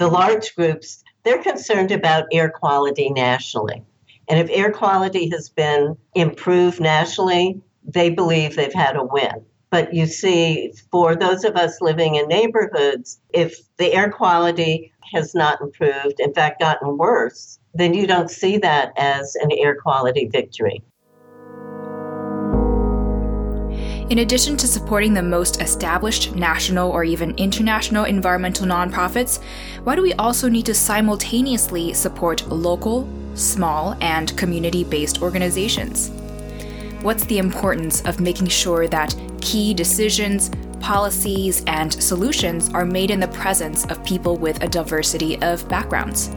the large groups, they're concerned about air quality nationally. And if air quality has been improved nationally, they believe they've had a win. But you see, for those of us living in neighborhoods, if the air quality has not improved, in fact, gotten worse, then you don't see that as an air quality victory. In addition to supporting the most established national or even international environmental nonprofits, why do we also need to simultaneously support local, small, and community based organizations? What's the importance of making sure that key decisions, policies, and solutions are made in the presence of people with a diversity of backgrounds?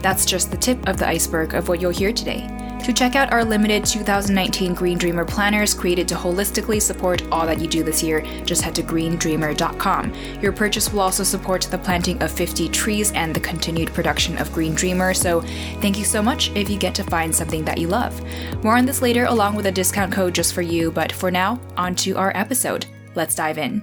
That's just the tip of the iceberg of what you'll hear today. To check out our limited 2019 Green Dreamer planners created to holistically support all that you do this year, just head to greendreamer.com. Your purchase will also support the planting of 50 trees and the continued production of Green Dreamer, so thank you so much if you get to find something that you love. More on this later, along with a discount code just for you, but for now, on to our episode. Let's dive in.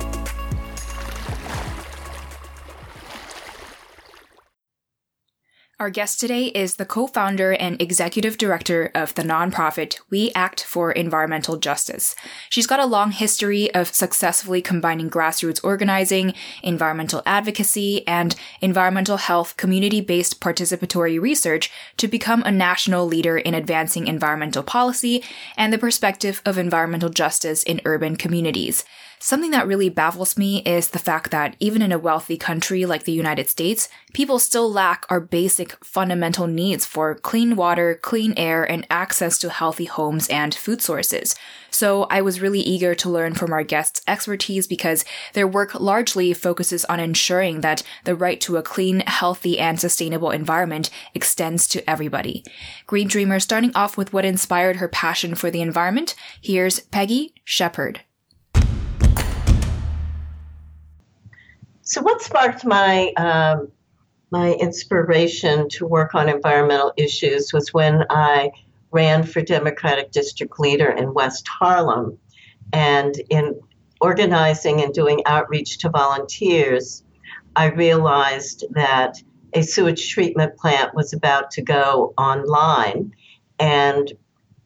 Our guest today is the co founder and executive director of the nonprofit We Act for Environmental Justice. She's got a long history of successfully combining grassroots organizing, environmental advocacy, and environmental health community based participatory research to become a national leader in advancing environmental policy and the perspective of environmental justice in urban communities. Something that really baffles me is the fact that even in a wealthy country like the United States, people still lack our basic fundamental needs for clean water, clean air, and access to healthy homes and food sources. So I was really eager to learn from our guests' expertise because their work largely focuses on ensuring that the right to a clean, healthy, and sustainable environment extends to everybody. Green Dreamer starting off with what inspired her passion for the environment. Here's Peggy Shepard. So, what sparked my um, my inspiration to work on environmental issues was when I ran for Democratic district leader in West Harlem, and in organizing and doing outreach to volunteers, I realized that a sewage treatment plant was about to go online, and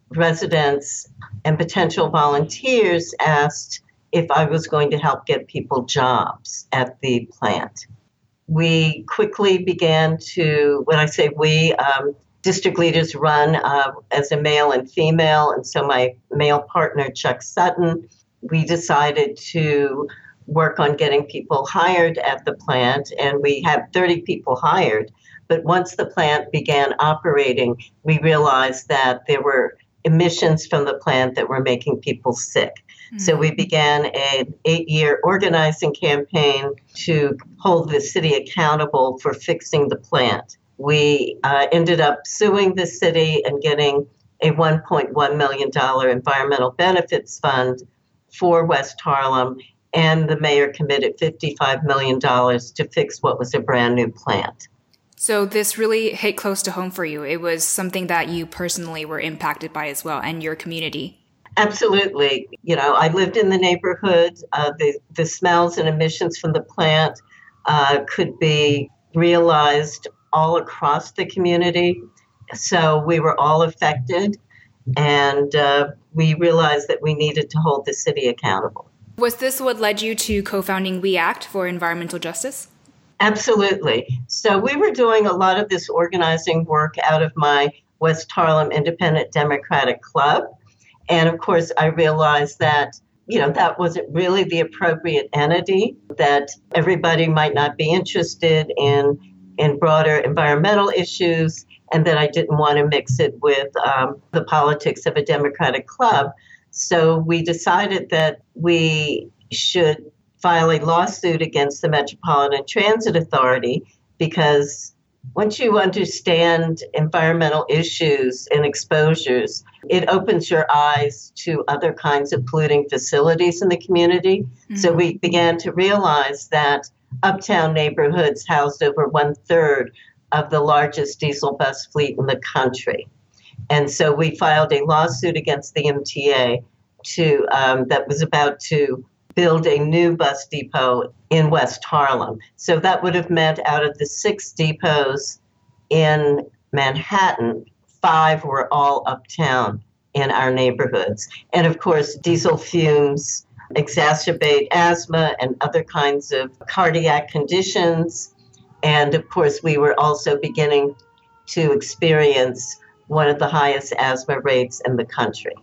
residents and potential volunteers asked if I was going to help get people jobs at the plant. We quickly began to, when I say we, um, district leaders run uh, as a male and female, and so my male partner, Chuck Sutton, we decided to work on getting people hired at the plant, and we had 30 people hired. But once the plant began operating, we realized that there were emissions from the plant that were making people sick. So we mm-hmm. began an eight year organizing campaign to hold the city accountable for fixing the plant. We uh, ended up suing the city and getting a $1.1 million environmental benefits fund for West Harlem, and the mayor committed $55 million to fix what was a brand new plant. So, this really hit close to home for you. It was something that you personally were impacted by as well, and your community. Absolutely. You know, I lived in the neighborhood. Uh, the, the smells and emissions from the plant uh, could be realized all across the community. So we were all affected, and uh, we realized that we needed to hold the city accountable. Was this what led you to co founding We Act for Environmental Justice? Absolutely. So we were doing a lot of this organizing work out of my West Harlem Independent Democratic Club. And of course, I realized that, you know, that wasn't really the appropriate entity, that everybody might not be interested in, in broader environmental issues, and that I didn't want to mix it with um, the politics of a Democratic club. So we decided that we should file a lawsuit against the Metropolitan Transit Authority because once you understand environmental issues and exposures, it opens your eyes to other kinds of polluting facilities in the community. Mm-hmm. So we began to realize that uptown neighborhoods housed over one third of the largest diesel bus fleet in the country. And so we filed a lawsuit against the MTA to um, that was about to build a new bus depot in West Harlem. So that would have meant out of the six depots in Manhattan, five were all uptown in our neighborhoods. And of course, diesel fumes exacerbate asthma and other kinds of cardiac conditions. And of course, we were also beginning to experience one of the highest asthma rates in the country.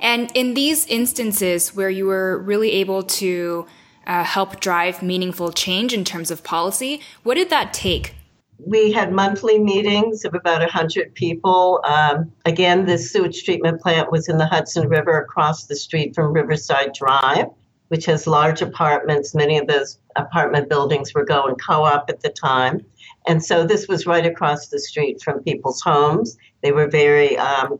And in these instances where you were really able to uh, help drive meaningful change in terms of policy, what did that take? We had monthly meetings of about 100 people. Um, again, this sewage treatment plant was in the Hudson River across the street from Riverside Drive, which has large apartments. Many of those apartment buildings were going co op at the time. And so this was right across the street from people's homes. They were very um,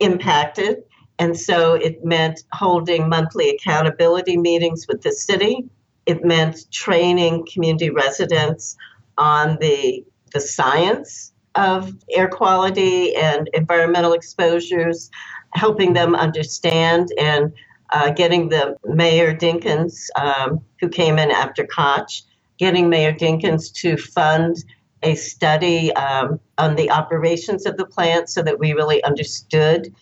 impacted. And so it meant holding monthly accountability meetings with the city. It meant training community residents on the, the science of air quality and environmental exposures, helping them understand and uh, getting the Mayor Dinkins, um, who came in after Koch, getting Mayor Dinkins to fund a study um, on the operations of the plant so that we really understood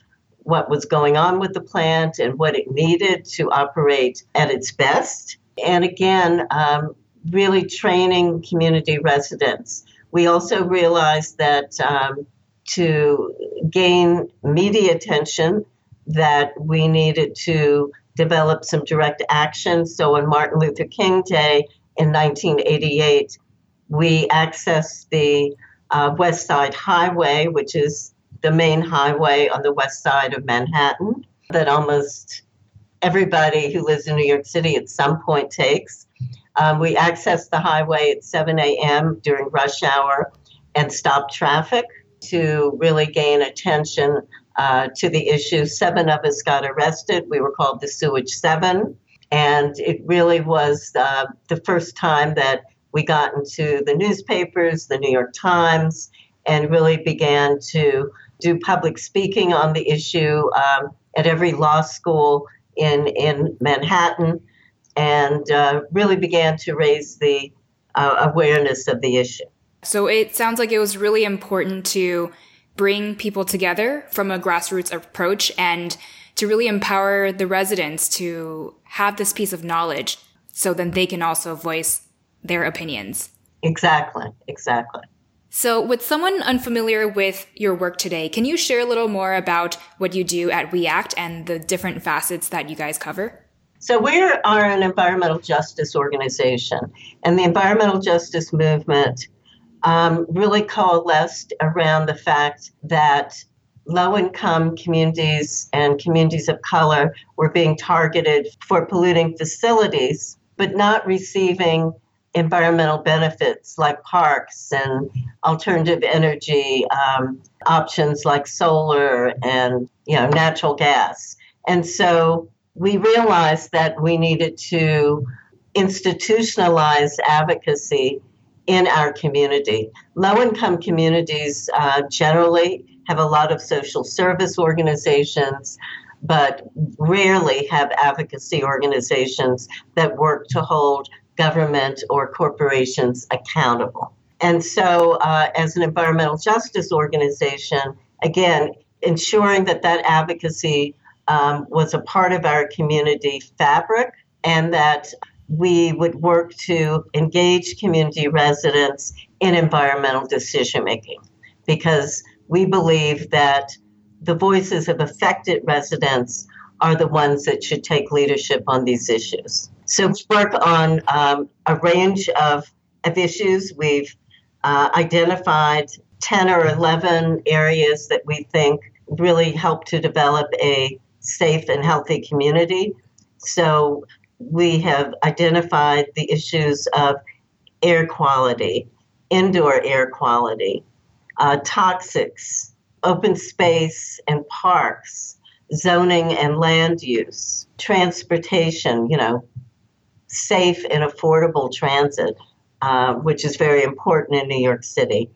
what was going on with the plant and what it needed to operate at its best. And again, um, really training community residents. We also realized that um, to gain media attention, that we needed to develop some direct action. So on Martin Luther King Day in 1988, we accessed the uh, West Side Highway, which is the main highway on the west side of Manhattan that almost everybody who lives in New York City at some point takes. Um, we access the highway at 7 a.m. during rush hour and stop traffic to really gain attention uh, to the issue. Seven of us got arrested. We were called the Sewage Seven. And it really was uh, the first time that we got into the newspapers, the New York Times, and really began to do public speaking on the issue um, at every law school in, in Manhattan and uh, really began to raise the uh, awareness of the issue. So it sounds like it was really important to bring people together from a grassroots approach and to really empower the residents to have this piece of knowledge so then they can also voice their opinions. Exactly, exactly. So, with someone unfamiliar with your work today, can you share a little more about what you do at We Act and the different facets that you guys cover? So, we are an environmental justice organization, and the environmental justice movement um, really coalesced around the fact that low income communities and communities of color were being targeted for polluting facilities, but not receiving environmental benefits like parks and alternative energy um, options like solar and you know natural gas. And so we realized that we needed to institutionalize advocacy in our community. Low income communities uh, generally have a lot of social service organizations, but rarely have advocacy organizations that work to hold government or corporations accountable. And so, uh, as an environmental justice organization, again, ensuring that that advocacy um, was a part of our community fabric and that we would work to engage community residents in environmental decision making because we believe that the voices of affected residents are the ones that should take leadership on these issues. So we work on um, a range of, of issues. We've uh, identified 10 or 11 areas that we think really help to develop a safe and healthy community. So we have identified the issues of air quality, indoor air quality, uh, toxics, open space and parks, zoning and land use, transportation, you know, safe and affordable transit, uh, which is very important in New York City,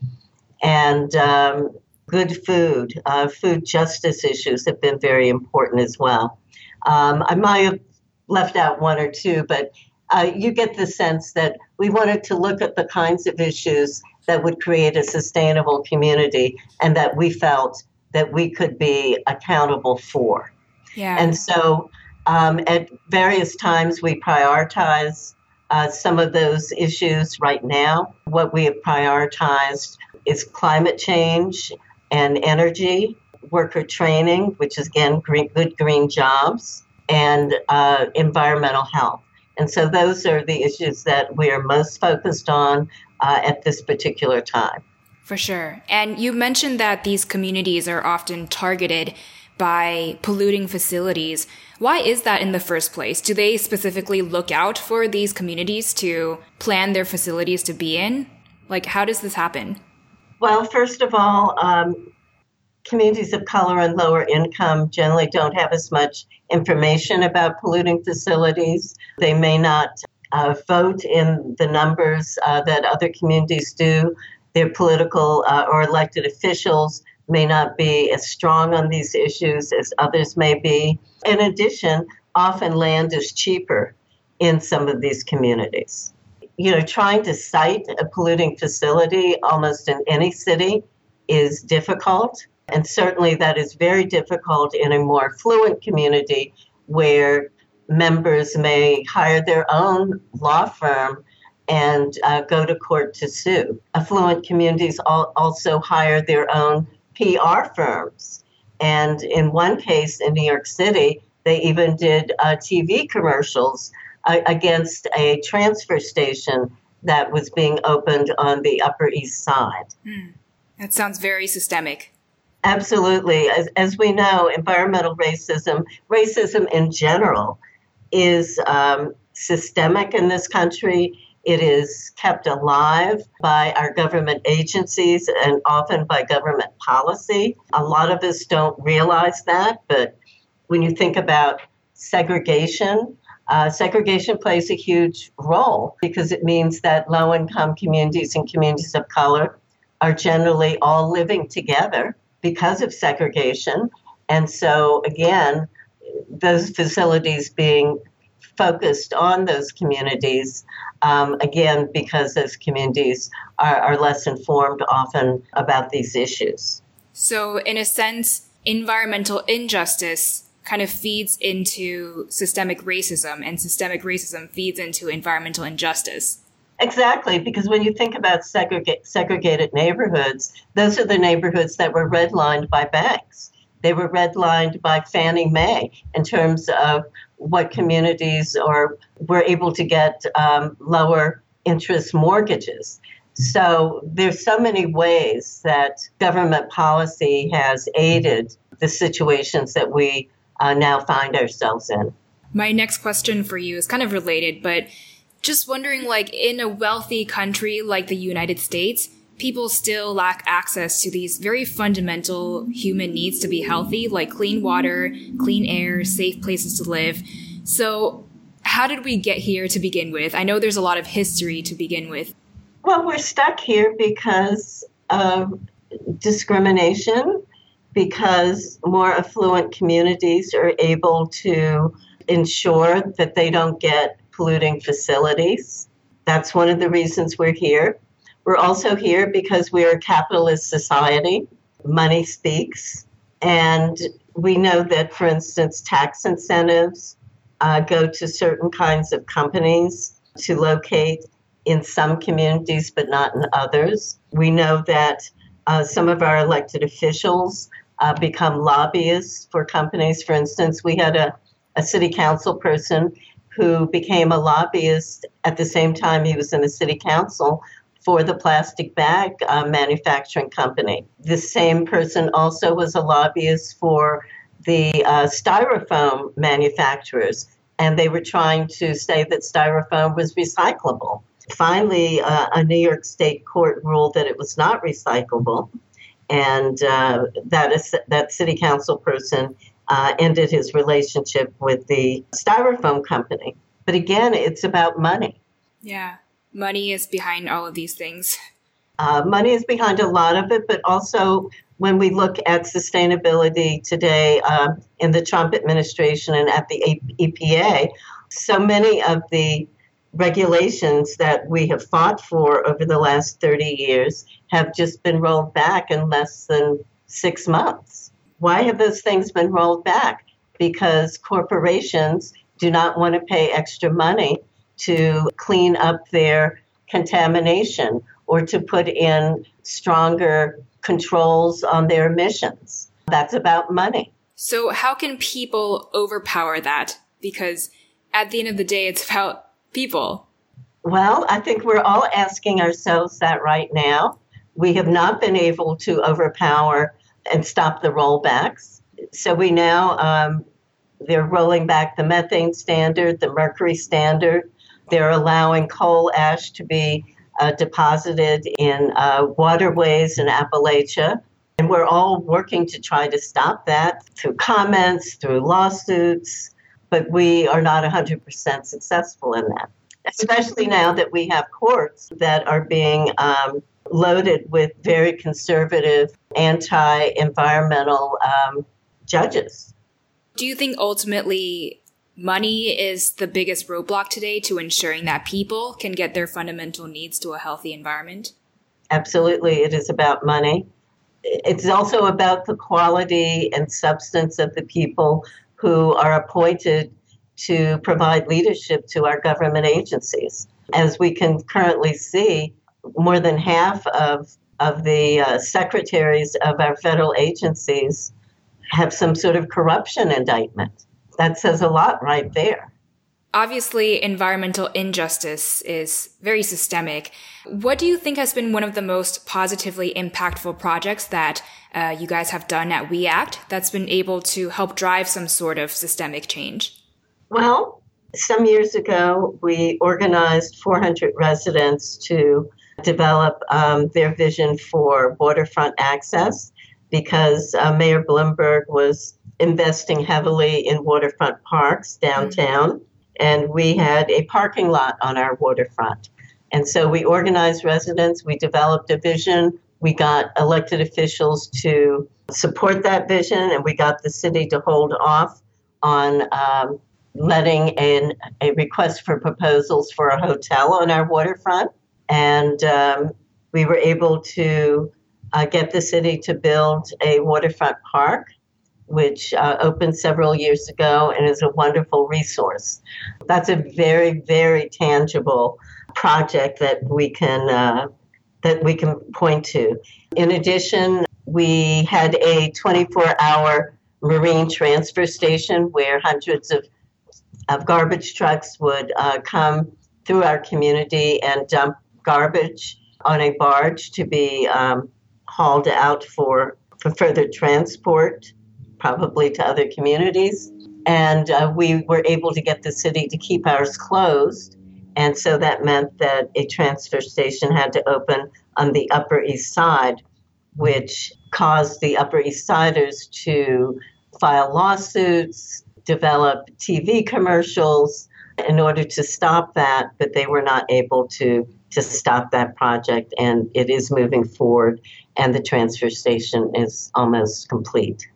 and um, good food. Uh, food justice issues have been very important as well. Um, I might have left out one or two, but uh, you get the sense that we wanted to look at the kinds of issues that would create a sustainable community and that we felt that we could be accountable for. Yeah. And so um, at various times we prioritize uh, some of those issues right now. What we have prioritized is climate change and energy, worker training, which is again green, good green jobs, and uh, environmental health. And so those are the issues that we are most focused on uh, at this particular time. For sure. And you mentioned that these communities are often targeted by polluting facilities. Why is that in the first place? Do they specifically look out for these communities to plan their facilities to be in? Like, how does this happen? Well, first of all, um, communities of color and lower income generally don't have as much information about polluting facilities. They may not uh, vote in the numbers uh, that other communities do. Their political uh, or elected officials may not be as strong on these issues as others may be. In addition, often land is cheaper in some of these communities. You know, trying to site a polluting facility almost in any city is difficult. And certainly that is very difficult in a more fluent community where members may hire their own law firm and uh, go to court to sue. Affluent communities al- also hire their own PR firms. And in one case in New York City, they even did uh, TV commercials uh, against a transfer station that was being opened on the Upper East Side. Mm. That sounds very systemic. Absolutely. As, as we know, environmental racism, racism in general, is um, systemic in this country. It is kept alive by our government agencies and often by government policy. A lot of us don't realize that, but when you think about segregation, uh, segregation plays a huge role because it means that low income communities and communities of color are generally all living together because of segregation. And so, again, those facilities being focused on those communities, um, again, because those communities are, are less informed often about these issues. So, in a sense, environmental injustice kind of feeds into systemic racism, and systemic racism feeds into environmental injustice. Exactly, because when you think about segregate, segregated neighborhoods, those are the neighborhoods that were redlined by banks. They were redlined by Fannie Mae in terms of what communities were able to get um, lower interest mortgages. So there's so many ways that government policy has aided the situations that we uh, now find ourselves in. My next question for you is kind of related, but just wondering like in a wealthy country like the United States, people still lack access to these very fundamental human needs to be healthy, like clean water, clean air, safe places to live. So, how did we get here to begin with? I know there's a lot of history to begin with. Well, we're stuck here because of discrimination, because more affluent communities are able to ensure that they don't get polluting facilities. That's one of the reasons we're here. We're also here because we're a capitalist society. Money speaks. And we know that, for instance, tax incentives uh, go to certain kinds of companies to locate in some communities, but not in others. We know that uh, some of our elected officials uh, become lobbyists for companies. For instance, we had a, a city council person who became a lobbyist at the same time he was in the city council for the plastic bag uh, manufacturing company. The same person also was a lobbyist for the uh, styrofoam manufacturers, and they were trying to say that styrofoam was recyclable. finally, uh, a New York State court ruled that it was not recyclable, and uh, that is that city council person uh, ended his relationship with the styrofoam company. But again, it's about money. Yeah, money is behind all of these things. Uh, money is behind a lot of it, but also when we look at sustainability today uh, in the Trump administration and at the EPA, so many of the regulations that we have fought for over the last 30 years have just been rolled back in less than six months. Why have those things been rolled back? Because corporations do not want to pay extra money to clean up their contamination or to put in stronger controls on their emissions. That's about money. So, how can people overpower that? Because at the end of the day, it's about people. Well, I think we're all asking ourselves that right now. We have not been able to overpower and stop the rollbacks. So we now, um, they're rolling back the methane standard, the mercury standard. They're allowing coal ash to be uh, deposited in uh, waterways in Appalachia. And we're all working to try to stop that through comments, through lawsuits, but we are not 100% successful in that, especially now that we have courts that are being um, loaded with very conservative, anti environmental um, judges. Do you think ultimately money is the biggest roadblock today to ensuring that people can get their fundamental needs to a healthy environment? Absolutely, it is about money. It's also about the quality and substance of the people who are appointed to provide leadership to our government agencies. As we can currently see, more than half of, of the uh, secretaries of our federal agencies have some sort of corruption indictment. That says a lot right there. Obviously, environmental injustice is very systemic. What do you think has been one of the most positively impactful projects that uh, you guys have done at We Act that's been able to help drive some sort of systemic change? Well, some years ago, we organized 400 residents to develop um, their vision for waterfront access because uh, Mayor Bloomberg was investing heavily in waterfront parks downtown. Mm-hmm. And we had a parking lot on our waterfront. And so we organized residents, we developed a vision, we got elected officials to support that vision, and we got the city to hold off on um, letting in a request for proposals for a hotel on our waterfront. And um, we were able to uh, get the city to build a waterfront park, which uh, opened several years ago and is a wonderful resource. That's a very, very tangible project that we can uh, that we can point to. In addition, we had a 24-hour marine transfer station where hundreds of of garbage trucks would uh, come through our community and dump garbage on a barge to be um, hauled out for, for further transport, probably to other communities. And uh, we were able to get the city to keep ours closed. And so that meant that a transfer station had to open on the Upper East Side, which caused the Upper East Siders to file lawsuits, develop TV commercials in order to stop that, but they were not able to to stop that project and it is moving forward and the transfer station is almost complete.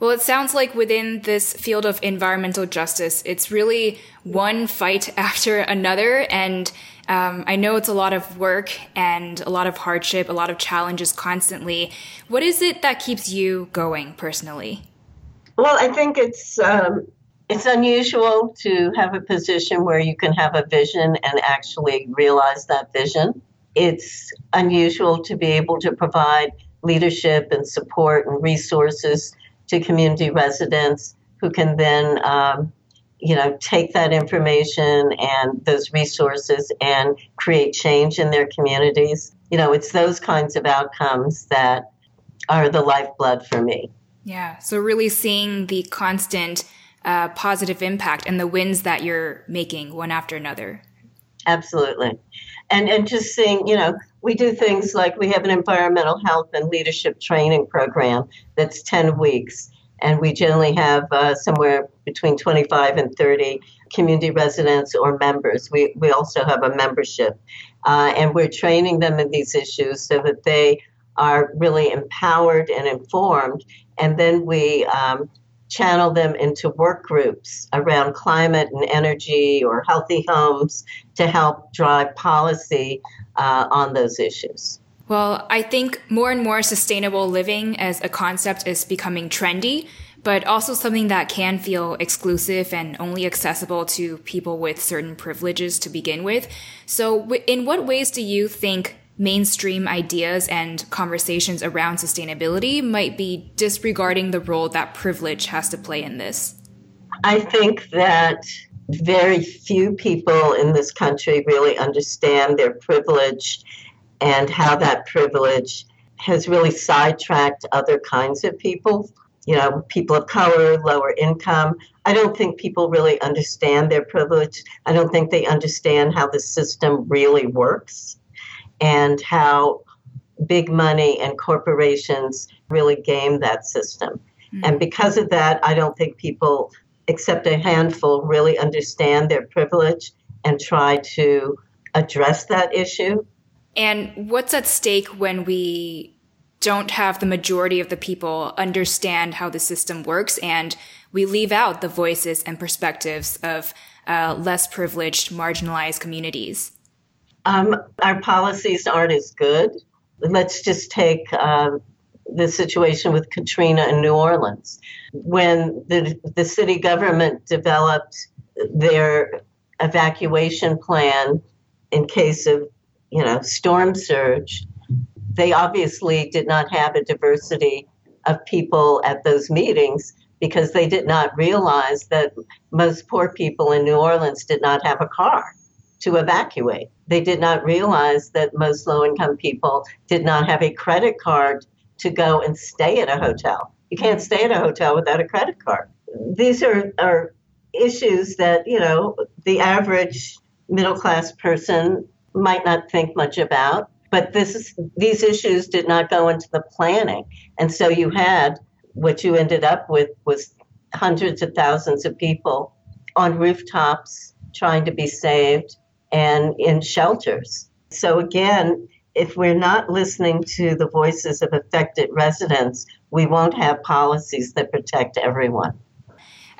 Well, it sounds like within this field of environmental justice, it's really one fight after another. And um, I know it's a lot of work and a lot of hardship, a lot of challenges constantly. What is it that keeps you going personally? Well, I think it's um, it's unusual to have a position where you can have a vision and actually realize that vision. It's unusual to be able to provide leadership and support and resources to community residents who can then, um, you know, take that information and those resources and create change in their communities. You know, it's those kinds of outcomes that are the lifeblood for me. Yeah. So really seeing the constant uh, positive impact and the wins that you're making one after another. Absolutely. And, and just seeing, you know, we do things like we have an environmental health and leadership training program that's 10 weeks. And we generally have uh, somewhere between 25 and 30 community residents or members. We, we also have a membership. Uh, and we're training them in these issues so that they are really empowered and informed. And then we um, channel them into work groups around climate and energy or healthy homes to help drive policy uh, on those issues. Well, I think more and more sustainable living as a concept is becoming trendy, but also something that can feel exclusive and only accessible to people with certain privileges to begin with. So, in what ways do you think mainstream ideas and conversations around sustainability might be disregarding the role that privilege has to play in this? I think that very few people in this country really understand their privilege and how that privilege has really sidetracked other kinds of people. You know, people of color, lower income. I don't think people really understand their privilege. I don't think they understand how the system really works and how big money and corporations really game that system. Mm-hmm. And because of that, I don't think people, except a handful, really understand their privilege and try to address that issue. And what's at stake when we don't have the majority of the people understand how the system works and we leave out the voices and perspectives of uh, less privileged, marginalized communities? Um, our policies aren't as good. Let's just take um, the situation with Katrina in New Orleans. When the, the city government developed their evacuation plan in case of, you know, storm surge, they obviously did not have a diversity of people at those meetings because they did not realize that most poor people in New Orleans did not have a car to evacuate. They did not realize that most low income people did not have a credit card to go and stay at a hotel. You can't stay at a hotel without a credit card. These are, are issues that, you know, the average middle class person might not think much about. But this is, these issues did not go into the planning. And so you had what you ended up with was hundreds of thousands of people on rooftops trying to be saved and in shelters. So, again, if we're not listening to the voices of affected residents, we won't have policies that protect everyone.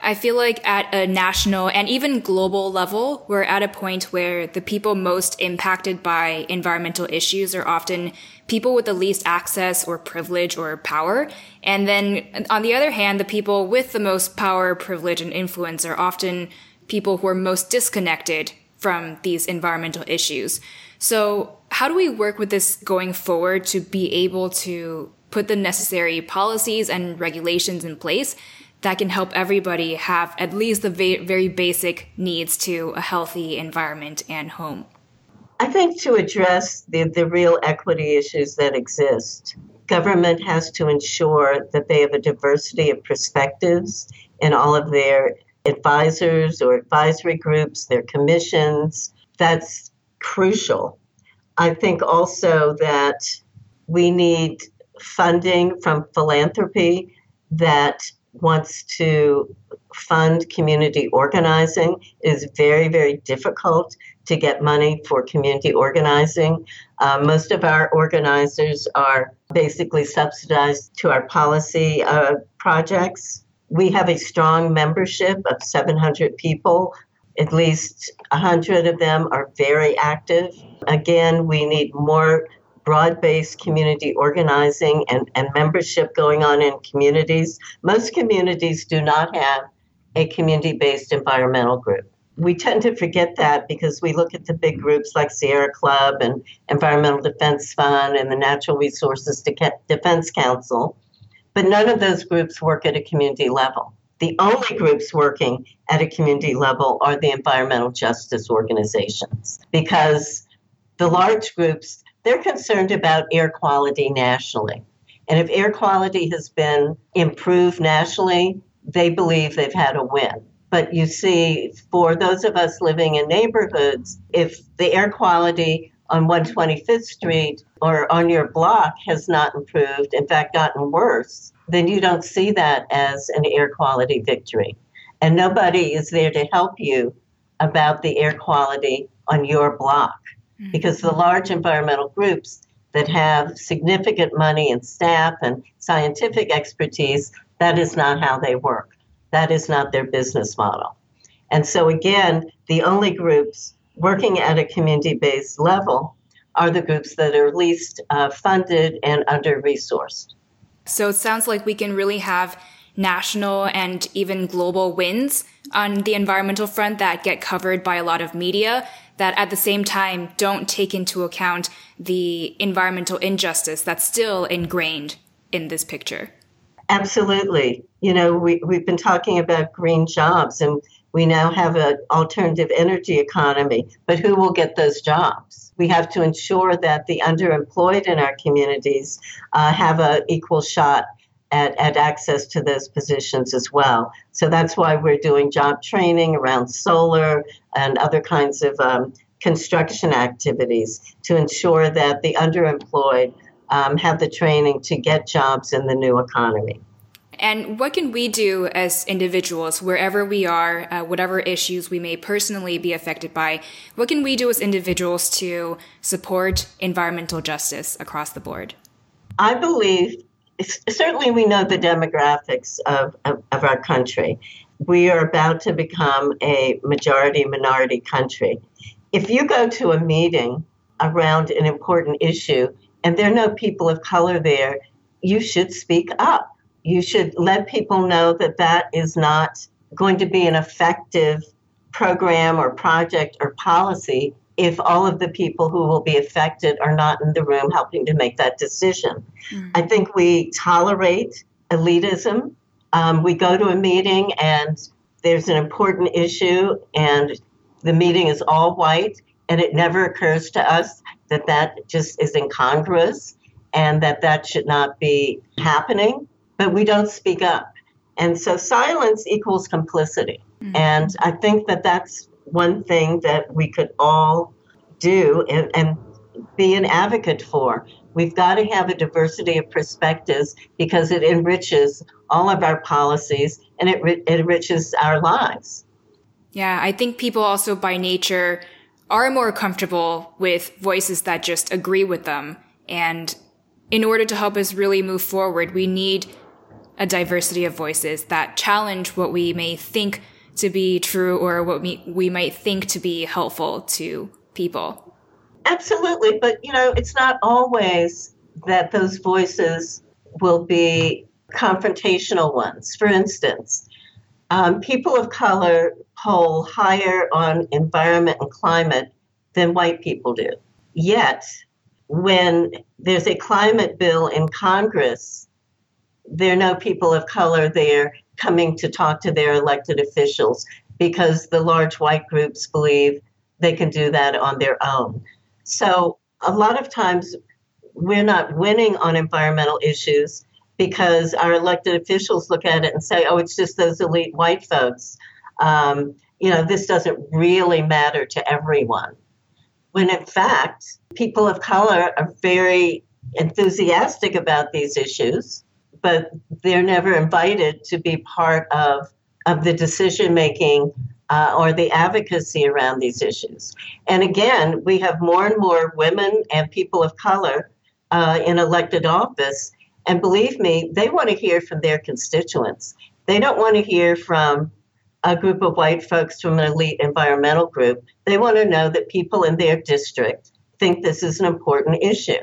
I feel like at a national and even global level, we're at a point where the people most impacted by environmental issues are often people with the least access or privilege or power. And then on the other hand, the people with the most power, privilege, and influence are often people who are most disconnected from these environmental issues. So how do we work with this going forward to be able to put the necessary policies and regulations in place that can help everybody have at least the very basic needs to a healthy environment and home? I think to address the, the real equity issues that exist, government has to ensure that they have a diversity of perspectives in all of their advisors or advisory groups, their commissions. That's crucial. I think also that we need funding from philanthropy that wants to fund community organizing. Is very, very difficult to get money for community organizing. Uh, most of our organizers are basically subsidized to our policy uh, projects. We have a strong membership of 700 people. At least 100 of them are very active. Again, we need more broad based community organizing and, and membership going on in communities. Most communities do not have a community based environmental group. We tend to forget that because we look at the big groups like Sierra Club and Environmental Defense Fund and the Natural Resources Defense Council but none of those groups work at a community level. The only groups working at a community level are the environmental justice organizations because the large groups, they're concerned about air quality nationally. And if air quality has been improved nationally, they believe they've had a win. But you see, for those of us living in neighborhoods, if the air quality on 125th Street or on your block has not improved, in fact, gotten worse, then you don't see that as an air quality victory. And nobody is there to help you about the air quality on your block mm-hmm. because the large environmental groups that have significant money and staff and scientific expertise, that is not how they work. That is not their business model. And so, again, the only groups working at a community based level are the groups that are least uh, funded and under resourced. So it sounds like we can really have national and even global wins on the environmental front that get covered by a lot of media that at the same time don't take into account the environmental injustice that's still ingrained in this picture. Absolutely. You know, we, we've been talking about green jobs and we now have an alternative energy economy, but who will get those jobs? We have to ensure that the underemployed in our communities uh, have an equal shot at, at access to those positions as well. So that's why we're doing job training around solar and other kinds of um, construction activities to ensure that the underemployed um, have the training to get jobs in the new economy. And what can we do as individuals, wherever we are, uh, whatever issues we may personally be affected by? What can we do as individuals to support environmental justice across the board? I believe certainly we know the demographics of, of, of, our country. We are about to become a majority minority country. If you go to a meeting around an important issue and there are no people of color there, you should speak up. You should let people know that that is not going to be an effective program or project or policy if all of the people who will be affected are not in the room helping to make that decision. Mm-hmm. I think we tolerate elitism. Um, we go to a meeting and there's an important issue and the meeting is all white and it never occurs to us that that just is incongruous and that that should not be happening but we don't speak up and so silence equals complicity mm-hmm. and i think that that's one thing that we could all do and, and be an advocate for. We've got to have a diversity of perspectives because it enriches all of our policies and it, it enriches our lives. Yeah, I think people also by nature are more comfortable with voices that just agree with them. And in order to help us really move forward, we need a diversity of voices that challenge what we may think to be true or what we, we might think to be helpful to people. Absolutely, but you know, it's not always that those voices will be confrontational ones. For instance, um, people of color poll higher on environment and climate than white people do. Yet, when there's a climate bill in Congress, there are no people of color there coming to talk to their elected officials because the large white groups believe they can do that on their own. So, a lot of times we're not winning on environmental issues because our elected officials look at it and say, oh, it's just those elite white folks. Um, you know, this doesn't really matter to everyone. When in fact, people of color are very enthusiastic about these issues, but they're never invited to be part of, of the decision making uh, or the advocacy around these issues. And again, we have more and more women and people of color uh, in elected office. And believe me, they want to hear from their constituents. They don't want to hear from a group of white folks from an elite environmental group. They want to know that people in their district think this is an important issue.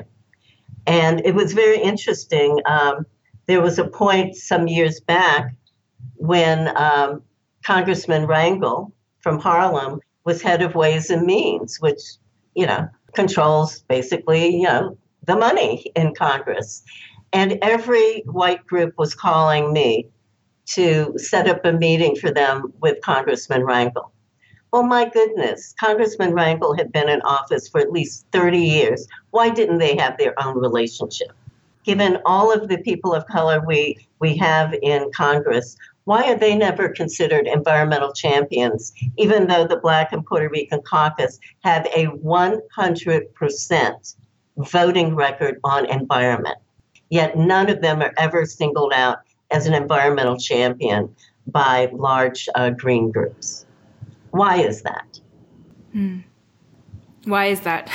And it was very interesting. Um, there was a point some years back when um, Congressman Rangel from Harlem was head of Ways and Means, which, you know, controls basically, you know, the money in Congress. And every white group was calling me to set up a meeting for them with Congressman Rangel. Well, my goodness, Congressman Rangel had been in office for at least 30 years. Why didn't they have their own relationship? Given all of the people of color we, we have in Congress, Why are they never considered environmental champions, even though the Black and Puerto Rican caucus have a 100% voting record on environment? Yet none of them are ever singled out as an environmental champion by large uh, green groups. Why is that? Hmm. Why is that?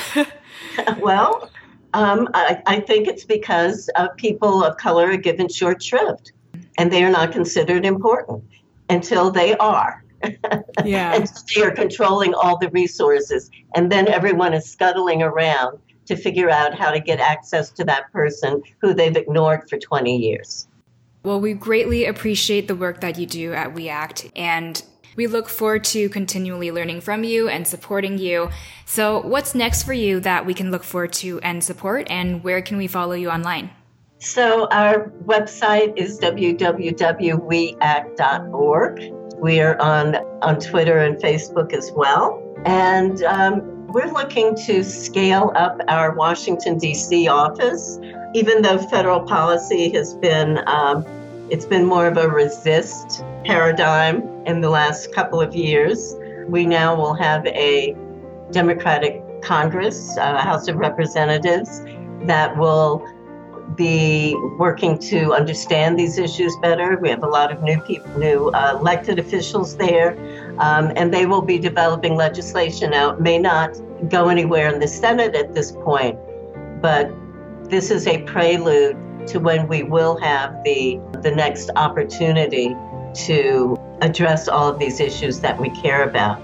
well, um, I, I, think it's because uh, people of color are given short shrift and they are not considered important until they are. Yeah. and they are controlling all the resources. And then everyone is scuttling around to figure out how to get access to that person who they've ignored for 20 years. Well, we greatly appreciate the work that you do at We Act, and we look forward to continually learning from you and supporting you. So, what's next for you that we can look forward to and support, and where can we follow you online? So, our website is www.weact.org. We are on, on Twitter and Facebook as well. And um, we're looking to scale up our Washington, D.C. office, even though federal policy has been. Um, it's been more of a resist paradigm in the last couple of years. We now will have a Democratic Congress, a House of Representatives, that will be working to understand these issues better. We have a lot of new people, new uh, elected officials there, um, and they will be developing legislation Now, May not go anywhere in the Senate at this point, but this is a prelude to when we will have the, the next opportunity to address all of these issues that we care about.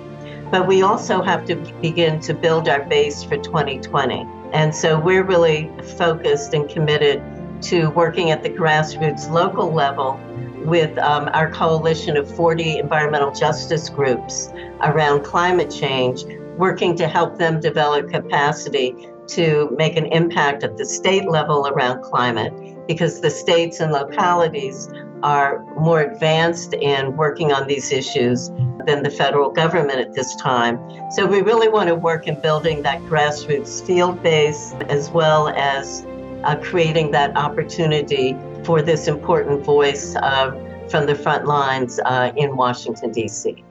But we also have to begin to build our base for 2020. And so we're really focused and committed to working at the grassroots local level with um, our coalition of 40 environmental justice groups around climate change, working to help them develop capacity to make an impact at the state level around climate because the states and localities are more advanced in working on these issues than the federal government at this time. So we really want to work in building that grassroots field base as well as uh, creating that opportunity for this important voice uh, from the front lines uh, in Washington, D.C.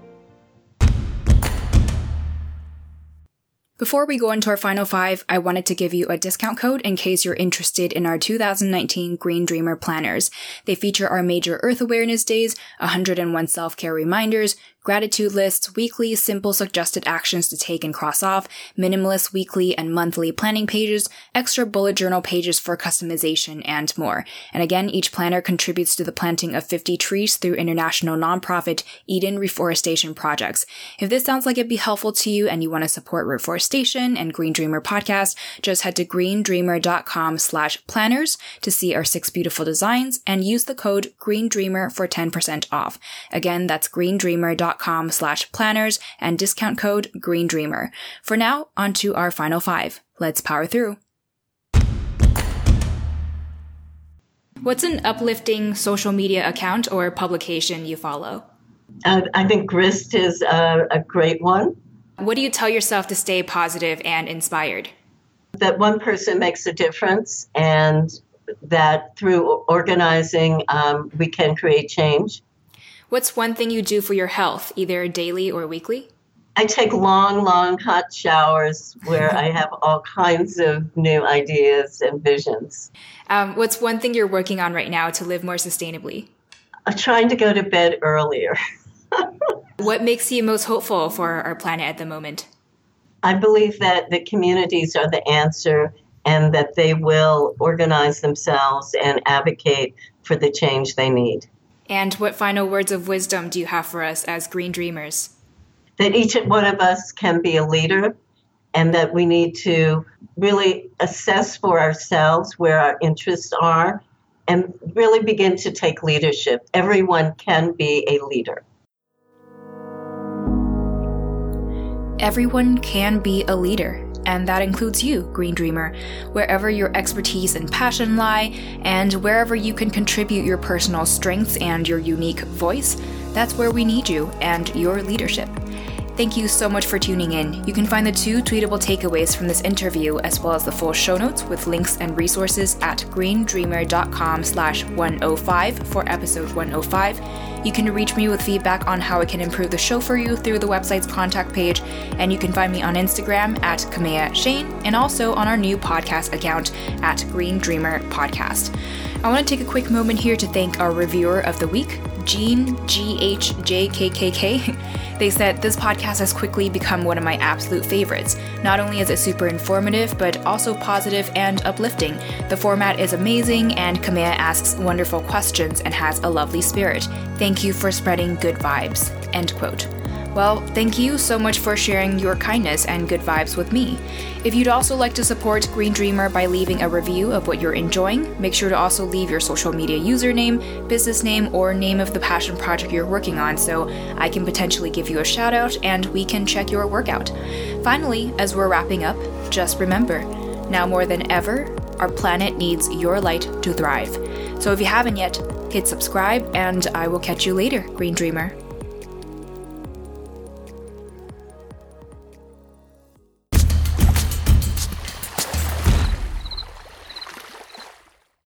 Before we go into our final five, I wanted to give you a discount code in case you're interested in our 2019 Green Dreamer planners. They feature our major Earth Awareness Days, 101 self-care reminders, gratitude lists, weekly simple suggested actions to take and cross off, minimalist weekly and monthly planning pages, extra bullet journal pages for customization, and more. And again, each planner contributes to the planting of 50 trees through international nonprofit Eden Reforestation Projects. If this sounds like it'd be helpful to you and you want to support reforestation and Green Dreamer podcast, just head to greendreamer.com slash planners to see our six beautiful designs and use the code GreenDreamer for 10% off. Again, that's greendreamer.com com slash planners and discount code Green Dreamer. For now, on to our final five. Let's power through. What's an uplifting social media account or publication you follow? Uh, I think Grist is a, a great one. What do you tell yourself to stay positive and inspired? That one person makes a difference and that through organizing, um, we can create change. What's one thing you do for your health, either daily or weekly? I take long, long hot showers where I have all kinds of new ideas and visions. Um, what's one thing you're working on right now to live more sustainably? I'm trying to go to bed earlier. what makes you most hopeful for our planet at the moment? I believe that the communities are the answer and that they will organize themselves and advocate for the change they need. And what final words of wisdom do you have for us as green dreamers? That each one of us can be a leader and that we need to really assess for ourselves where our interests are and really begin to take leadership. Everyone can be a leader. Everyone can be a leader and that includes you, Green Dreamer, wherever your expertise and passion lie, and wherever you can contribute your personal strengths and your unique voice, that's where we need you and your leadership. Thank you so much for tuning in. You can find the two tweetable takeaways from this interview as well as the full show notes with links and resources at greendreamer.com slash 105 for episode 105 You can reach me with feedback on how I can improve the show for you through the website's contact page, and you can find me on Instagram at Kamea Chayne and also on our new podcast account at Green Dreamer Podcast. I want to take a quick moment here to thank our reviewer of the week, Jean GHJKKK. They said this podcast has quickly become one of my absolute favorites. Not only is it super informative, but also positive and uplifting. The format is amazing, and Kamea asks wonderful questions and has a lovely spirit. Thank you for spreading good vibes. End quote. Well, thank you so much for sharing your kindness and good vibes with me. If you'd also like to support Green Dreamer by leaving a review of what you're enjoying, make sure to also leave your social media username, business name, or name of the passion project you're working on so I can potentially give you a shout out and we can check your workout. Finally, as we're wrapping up, just remember now more than ever, our planet needs your light to thrive. So if you haven't yet, hit subscribe and I will catch you later, Green Dreamer.